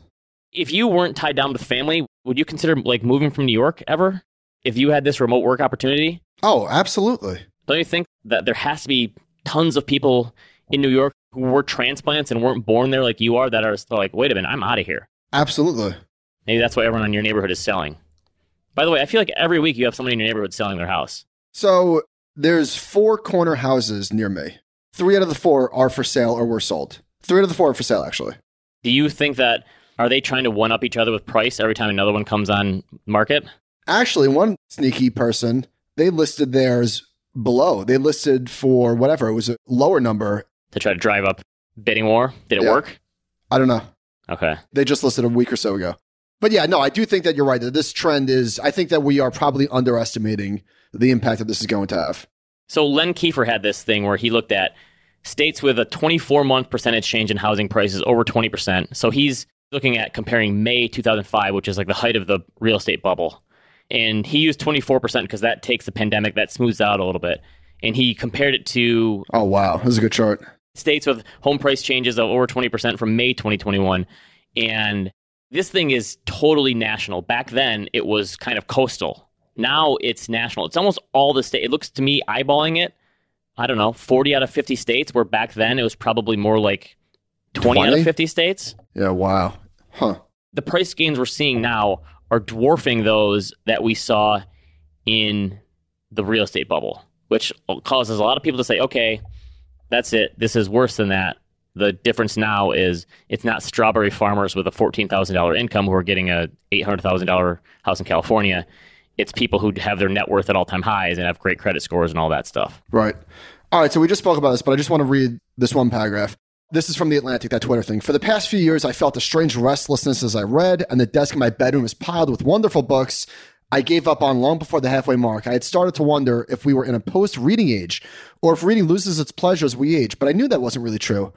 If you weren't tied down with family, would you consider like moving from New York ever? If you had this remote work opportunity? Oh, absolutely. Don't you think that there has to be tons of people in New York who were transplants and weren't born there like you are that are still like, wait a minute, I'm out of here. Absolutely. Maybe that's why everyone in your neighborhood is selling. By the way, I feel like every week you have somebody in your neighborhood selling their house. So there's four corner houses near me. Three out of the four are for sale or were sold. Three out of the four are for sale, actually. Do you think that are they trying to one up each other with price every time another one comes on market? Actually, one sneaky person, they listed theirs below. They listed for whatever, it was a lower number. To try to drive up bidding war? Did it Yeah. work? I don't know. Okay. They just listed a week or so ago. But yeah, no, I do think that you're right. That this trend is, I think that we are probably underestimating the impact that this is going to have. So Len Kiefer had this thing where he looked at states with a 24 month percentage change in housing prices over 20%. So he's looking at comparing May 2005, which is like the height of the real estate bubble. And he used 24% because that takes the pandemic, that smooths out a little bit. And he compared it to Oh, wow. This is a good chart. states with home price changes of over 20% from May 2021. And this thing is totally national. Back then, it was kind of coastal. Now it's national. It's almost all the state. It looks to me, eyeballing it, I don't know, 40 out of 50 states, where back then it was probably more like 20, out of 50 states. Yeah, wow. Huh. The price gains we're seeing now are dwarfing those that we saw in the real estate bubble, which causes a lot of people to say, okay, that's it. This is worse than that. The difference now is it's not strawberry farmers with a $14,000 income who are getting a $800,000 house in California. It's people who have their net worth at all time highs and have great credit scores and all that stuff. Right. All right. So we just spoke about this, but I just want to read this one paragraph. This is from The Atlantic, that Twitter thing. For the past few years, I felt a strange restlessness as I read, and the desk in my bedroom was piled with wonderful books I gave up on long before the halfway mark. I had started to wonder if we were in a post reading age or if reading loses its pleasure as we age, but I knew that wasn't really true.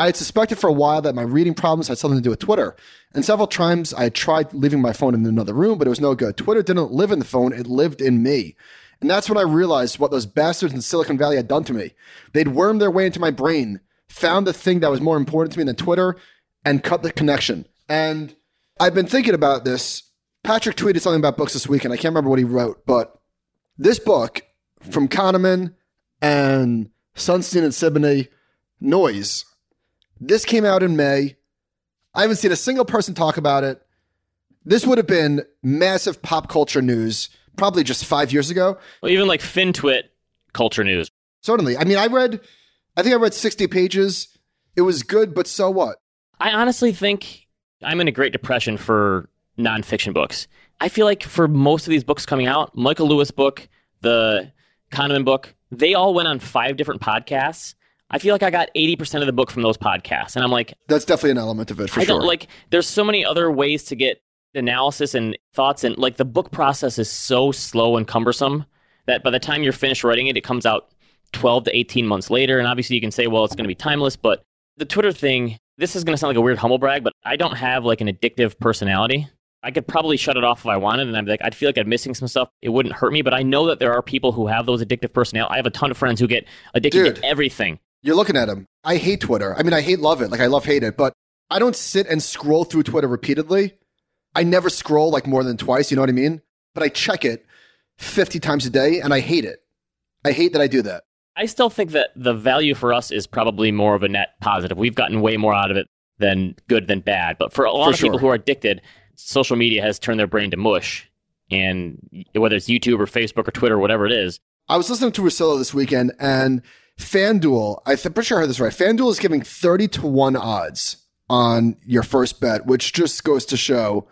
I had suspected for a while that my reading problems had something to do with Twitter. And several times I tried leaving my phone in another room, but it was no good. Twitter didn't live in the phone, it lived in me. And that's when I realized what those bastards in Silicon Valley had done to me. They'd wormed their way into my brain, found the thing that was more important to me than Twitter, and cut the connection. And I've been thinking about this. Patrick tweeted something about books this week, and I can't remember what he wrote, but this book from Kahneman and Sunstein and Sibony, Noise, this came out in May. I haven't seen a single person talk about it. This would have been massive pop culture news probably just five years ago. Well, even like FinTwit culture news. Certainly. I mean, I read, I think I read 60 pages. It was good, but so what? I honestly think I'm in a great depression for nonfiction books. I feel like for most of these books coming out, Michael Lewis book, the Kahneman book, they all went on five different podcasts. I feel like I got 80% of the book from those podcasts. And I'm like, That's definitely an element of it for I sure. don't like, there's so many other ways to get analysis and thoughts. And like the book process is so slow and cumbersome that by the time you're finished writing it, it comes out 12 to 18 months later. And obviously you can say, well, it's going to be timeless. But the Twitter thing, this is going to sound like a weird humble brag, but I don't have like an addictive personality. I could probably shut it off if I wanted, and I'd be like, I'd feel like I'm missing some stuff. It wouldn't hurt me, but I know that there are people who have those addictive personality. I have a ton of friends who get addicted Dude. to everything. You're looking at him. I hate Twitter. I mean, I hate love it. Like I love hate it, but I don't sit and scroll through Twitter repeatedly. I never scroll like more than twice. You know what I mean? But I check it 50 times a day, and I hate it. I hate that I do that. I still think that the value for us is probably more of a net positive. We've gotten way more out of it than good than bad. But for a lot For of people who are addicted, social media has turned their brain to mush. And whether it's YouTube or Facebook or Twitter or whatever it is, I was listening to Russillo this weekend, and FanDuel, I'm pretty sure I heard this right. FanDuel is giving 30 to 1 odds on your first bet, which just goes to show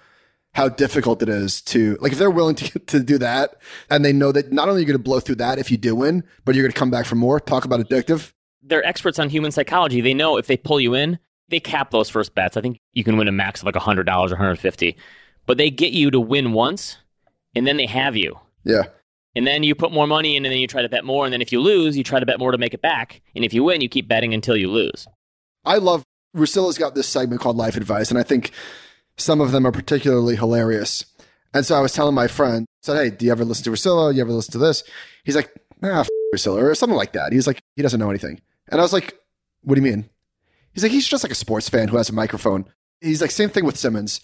how difficult it is to like if they're willing to to do that and they know that not only are you going to blow through that if you do win, but you're going to come back for more. Talk about addictive. They're experts on human psychology. They know if they pull you in, they cap those first bets. I think you can win a max of like $100 or 150 but they get you to win once and then they have you. Yeah. And then you put more money in and then you try to bet more. And then if you lose, you try to bet more to make it back. And if you win, you keep betting until you lose. I love Russillo's got this segment called Life Advice, and I think some of them are particularly hilarious. And so I was telling my friend, said, Hey, do you ever listen to Russillo? You ever listen to this? He's like, Ah, f- or something like that. He's like, he doesn't know anything. And I was like, What do you mean? He's like, he's just like a sports fan who has a microphone. He's like, same thing with Simmons.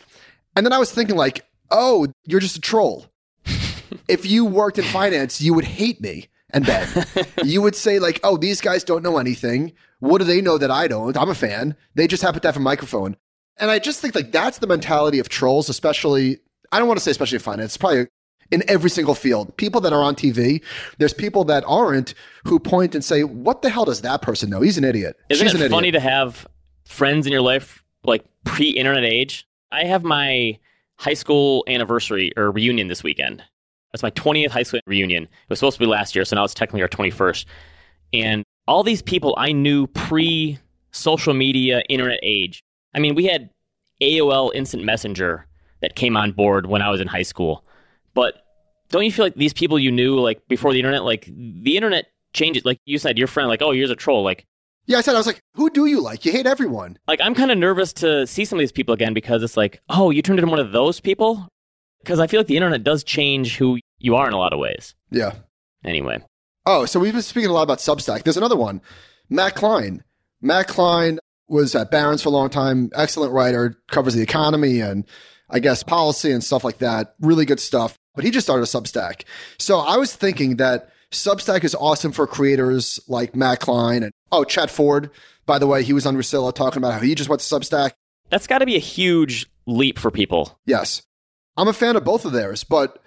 And then I was thinking, like, oh, you're just a troll. If you worked in finance, you would hate me and Ben. you would say, like, oh, these guys don't know anything. What do they know that I don't? I'm a fan. They just happen to have a microphone. And I just think like that's the mentality of trolls, especially I don't want to say especially in finance, it's probably in every single field. People that are on TV, there's people that aren't who point and say, What the hell does that person know? He's an idiot. Isn't She's it funny idiot. to have friends in your life like pre internet age? I have my high school anniversary or reunion this weekend. That's my 20th high school reunion. It was supposed to be last year, so now it's technically our 21st. And all these people I knew pre social media, internet age. I mean, we had AOL Instant Messenger that came on board when I was in high school. But don't you feel like these people you knew like before the internet, like the internet changes? Like you said, your friend, like, oh, you're a troll. Like, Yeah, I said I was like, Who do you like? You hate everyone. like I'm kind of nervous to see some of these people again because it's like, oh, you turned into one of those people. Because I feel like the internet does change who you are in a lot of ways. Yeah. Anyway, Oh, so we've been speaking a lot about Substack. There's another one. Matt Klein. Matt Klein was at Barron's for a long time. Excellent writer, covers the economy and I guess policy and stuff like that. Really good stuff. But he just started a Substack. So I was thinking that Substack is awesome for creators like Matt Klein and oh, Chad Ford. By the way, he was on Russillo talking about how he just went to Substack. that's got to be a huge leap for people. Yes. I'm a fan of both of theirs, but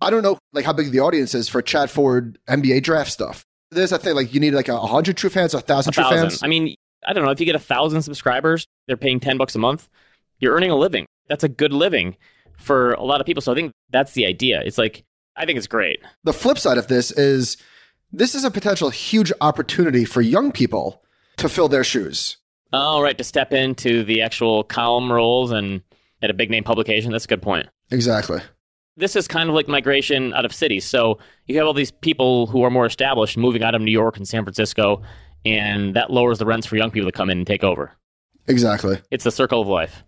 I don't know like how big the audience is for Chad Ford NBA draft stuff. There's a thing like you need like a hundred true fans, a thousand true fans. I mean, I don't know if you get a thousand subscribers, they're paying ten bucks a month. You're earning a living. That's a good living for a lot of people. So I think that's the idea. It's like I think it's great. The flip side of this is this is a potential huge opportunity for young people to fill their shoes. All right, to step into the actual column roles and at a big name publication. That's a good point. Exactly. This is kind of like migration out of cities. So you have all these people who are more established moving out of New York and San Francisco, and that lowers the rents for young people to come in and take over. Exactly. It's the circle of life.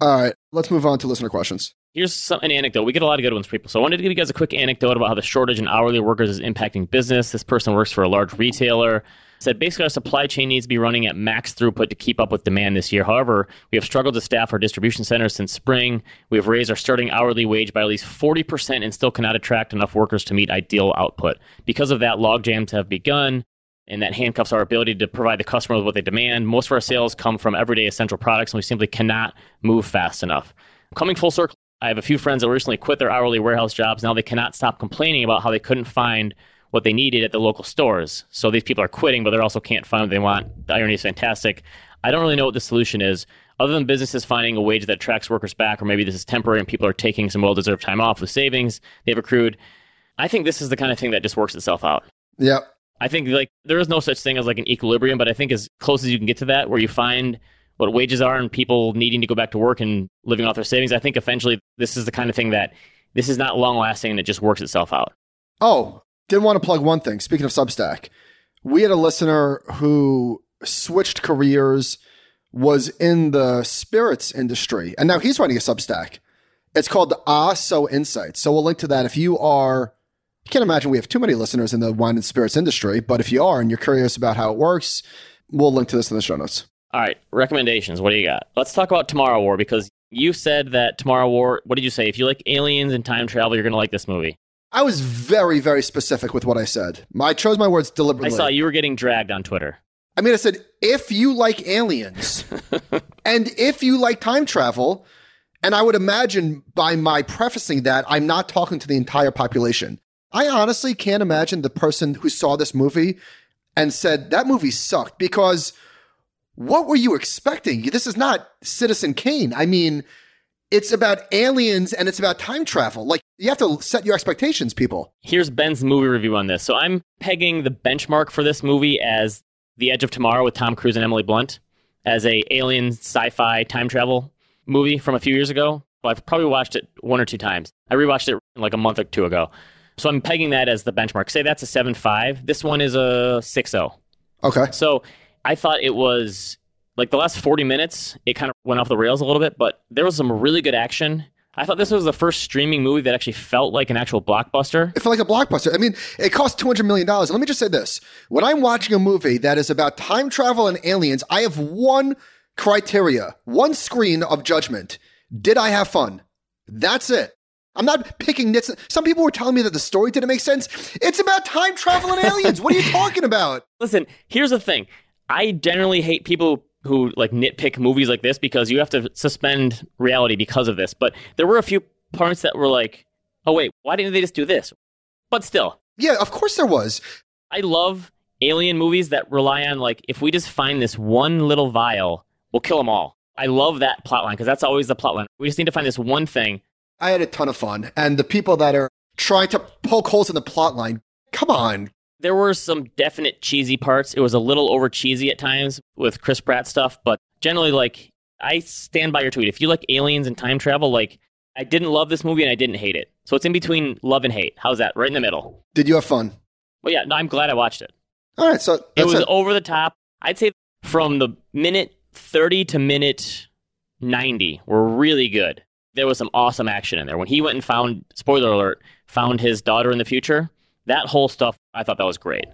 All right, let's move on to listener questions. Here's some, an anecdote. We get a lot of good ones, people. So I wanted to give you guys a quick anecdote about how the shortage in hourly workers is impacting business. This person works for a large retailer. Said basically our supply chain needs to be running at max throughput to keep up with demand this year. However, we have struggled to staff our distribution centers since spring. We have raised our starting hourly wage by at least 40% and still cannot attract enough workers to meet ideal output. Because of that, log jams have begun and that handcuffs our ability to provide the customer with what they demand. Most of our sales come from everyday essential products, and we simply cannot move fast enough. Coming full circle, I have a few friends that recently quit their hourly warehouse jobs. Now they cannot stop complaining about how they couldn't find what they needed at the local stores. So these people are quitting, but they also can't find what they want. The irony is fantastic. I don't really know what the solution is, other than businesses finding a wage that tracks workers back, or maybe this is temporary and people are taking some well deserved time off with savings they've accrued. I think this is the kind of thing that just works itself out. Yep. I think like there is no such thing as like an equilibrium, but I think as close as you can get to that, where you find what wages are and people needing to go back to work and living off their savings, I think eventually this is the kind of thing that this is not long lasting and it just works itself out. Oh, didn't want to plug one thing. Speaking of Substack, we had a listener who switched careers, was in the spirits industry, and now he's writing a Substack. It's called Ah So Insights. So we'll link to that if you are. I can't imagine we have too many listeners in the wine and spirits industry, but if you are and you're curious about how it works, we'll link to this in the show notes. All right, recommendations. What do you got? Let's talk about Tomorrow War because you said that Tomorrow War. What did you say? If you like aliens and time travel, you're going to like this movie. I was very, very specific with what I said. I chose my words deliberately. I saw you were getting dragged on Twitter. I mean, I said, if you like aliens and if you like time travel, and I would imagine by my prefacing that, I'm not talking to the entire population. I honestly can't imagine the person who saw this movie and said, that movie sucked because what were you expecting? This is not Citizen Kane. I mean, it's about aliens and it's about time travel. Like you have to set your expectations, people. Here's Ben's movie review on this. So I'm pegging the benchmark for this movie as The Edge of Tomorrow with Tom Cruise and Emily Blunt as a alien sci-fi time travel movie from a few years ago. Well, I've probably watched it one or two times. I rewatched it like a month or two ago. So I'm pegging that as the benchmark. Say that's a 7.5. This one is a 6.0. Okay. So I thought it was like the last 40 minutes, it kind of went off the rails a little bit, but there was some really good action. I thought this was the first streaming movie that actually felt like an actual blockbuster. It felt like a blockbuster. I mean, it cost $200 million. Let me just say this. When I'm watching a movie that is about time travel and aliens, I have one criteria, one screen of judgment. Did I have fun? That's it. I'm not picking nits. Some people were telling me that the story didn't make sense. It's about time travel and aliens. what are you talking about? Listen, here's the thing. I generally hate people who like nitpick movies like this because you have to suspend reality because of this. But there were a few parts that were like, oh wait, why didn't they just do this? But still, Yeah, of course there was. I love alien movies that rely on like if we just find this one little vial, we'll kill them all. I love that plotline because that's always the plotline. We just need to find this one thing. I had a ton of fun. And the people that are trying to poke holes in the plotline, come on. There were some definite cheesy parts. It was a little over cheesy at times with Chris Pratt stuff, but generally, like, I stand by your tweet. If you like aliens and time travel, like, I didn't love this movie and I didn't hate it. So it's in between love and hate. How's that? Right in the middle. Did you have fun? Well, yeah, no, I'm glad I watched it. All right, so it was it. over the top. I'd say from the minute 30 to minute 90 were really good. There was some awesome action in there. When he went and found, spoiler alert, found his daughter in the future, that whole stuff, I thought that was great.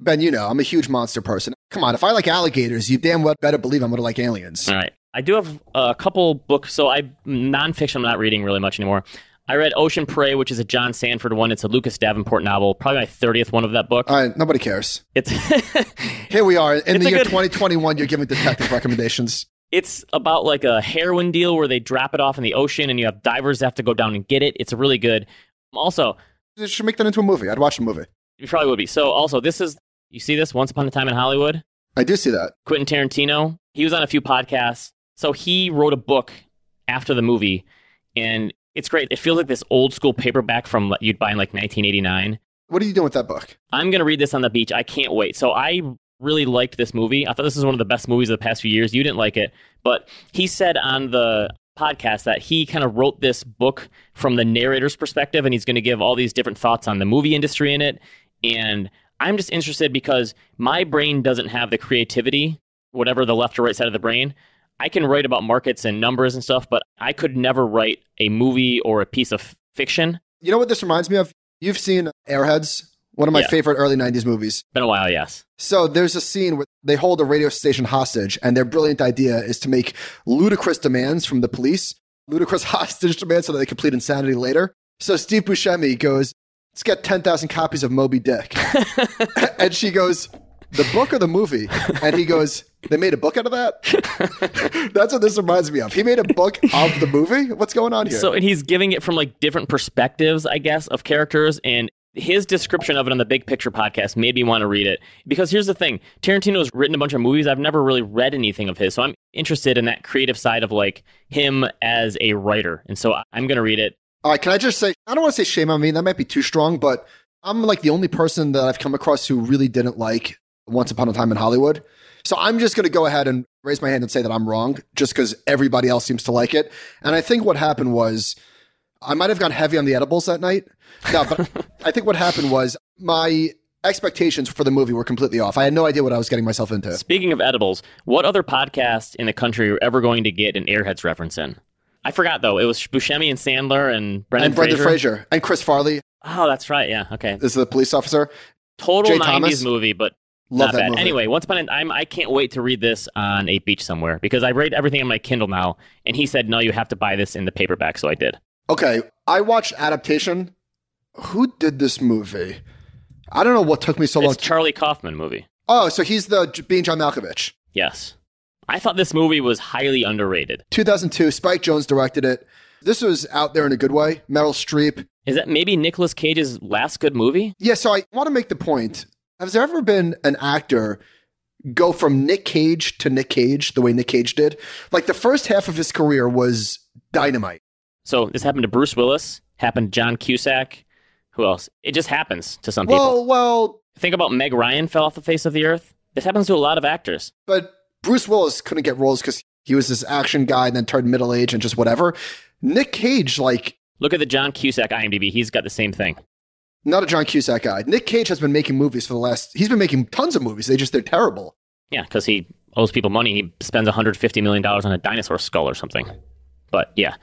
Ben, you know, I'm a huge monster person. Come on, if I like alligators, you damn well better believe I'm going to like aliens. All right. I do have a couple books. So I nonfiction. I'm not reading really much anymore. I read Ocean Prey, which is a John Sandford one. It's a Lucas Davenport novel. Probably my thirtieth one of that book. All right, nobody cares. It's Here we are in the year good- 2021. You're giving detective recommendations. it's about like a heroin deal where they drop it off in the ocean, and you have divers that have to go down and get it. It's really good. Also, They should make that into a movie. I'd watch the movie. you probably would be. So also, this is you see this Once Upon a Time in Hollywood. I do see that. Quentin Tarantino. He was on a few podcasts. So he wrote a book after the movie, and it's great. It feels like this old school paperback from you'd buy in like 1989. What are you doing with that book? I'm going to read this on the beach. I can't wait. So I really liked this movie. I thought this was one of the best movies of the past few years. You didn't like it, but he said on the podcast that he kind of wrote this book from the narrator's perspective and he's going to give all these different thoughts on the movie industry in it. And I'm just interested because my brain doesn't have the creativity, whatever the left or right side of the brain. I can write about markets and numbers and stuff, but I could never write a movie or a piece of fiction. You know what this reminds me of? You've seen Airheads, one of my Yeah. favorite early 90s movies. Been a while, yes. So there's a scene where they hold a radio station hostage, and their brilliant idea is to make ludicrous demands from the police, ludicrous hostage demands so that they complete insanity later. So Steve Buscemi goes, let's get 10,000 copies of Moby Dick. and she goes, the book or the movie? And he goes, they made a book out of that? That's what this reminds me of. He made a book of the movie? What's going on here? So, and he's giving it from like different perspectives, I guess, of characters. And his description of it on the Big Picture podcast made me want to read it. Because here's the thing Tarantino's written a bunch of movies. I've never really read anything of his. So I'm interested in that creative side of like him as a writer. And so I'm going to read it. All right, can I just say, I don't want to say shame on me. That might be too strong, but I'm like the only person that I've come across who really didn't like Once Upon a Time in Hollywood. So I'm just going to go ahead and raise my hand and say that I'm wrong just because everybody else seems to like it. And I think what happened was I might have gone heavy on the edibles that night. No, but I think what happened was my expectations for the movie were completely off. I had no idea what I was getting myself into. Speaking of edibles, what other podcast in the country are ever going to get an Airheads reference in? I forgot though. It was Buscemi and Sandler and Brendan, and Brendan Fraser. Fraser and Chris Farley Oh, that's right. Yeah. Okay. This is the police officer. Total Jay 90s Thomas? movie, but Love not that bad. movie. Anyway, once upon a time, I can't wait to read this on a beach somewhere because I read everything on my Kindle now, and he said no, you have to buy this in the paperback, so I did. Okay, I watched adaptation. Who did this movie? I don't know what took me so long. It's Charlie Kaufman movie. oh, so he's the being John Malkovich. Yes, I thought this movie was highly underrated. 2002. Spike Jonze directed it. This was out there in a good way. Meryl Streep. Is that maybe Nicolas Cage's last good movie? Yeah. So I want to make the point. Has there ever been an actor go from Nick Cage to Nick Cage the way Nick Cage did. Like the first half of his career was dynamite. So this happened to Bruce Willis, happened to John Cusack. Who else? It just happens to some people. Well, well, Think about Meg Ryan fell off the face of the earth. This happens to a lot of actors. but Bruce Willis couldn't get roles because he was this action guy and then turned middle age and just whatever. Nick Cage, like, Look at the John Cusack IMDb. He's got the same thing. not a John Cusack guy. Nick Cage has been making movies for the last. He's been making tons of movies. They just they're terrible. Yeah, because he owes people money. He spends $150 million on a dinosaur skull or something. But yeah,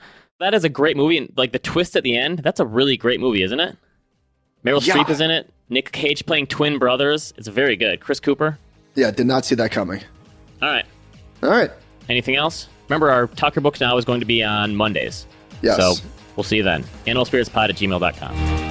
that is a great movie. And like the twist at the end, that's a really great movie, isn't it? Meryl Yeah. Streep is in it. Nick Cage playing twin brothers. It's very good. Chris Cooper. Yeah, did not see that coming. All right. All right. Anything else? Remember, our Talk Your Books now is going to be on Mondays. Yes. So we'll see you then. AnimalSpiritspod at gmail.com.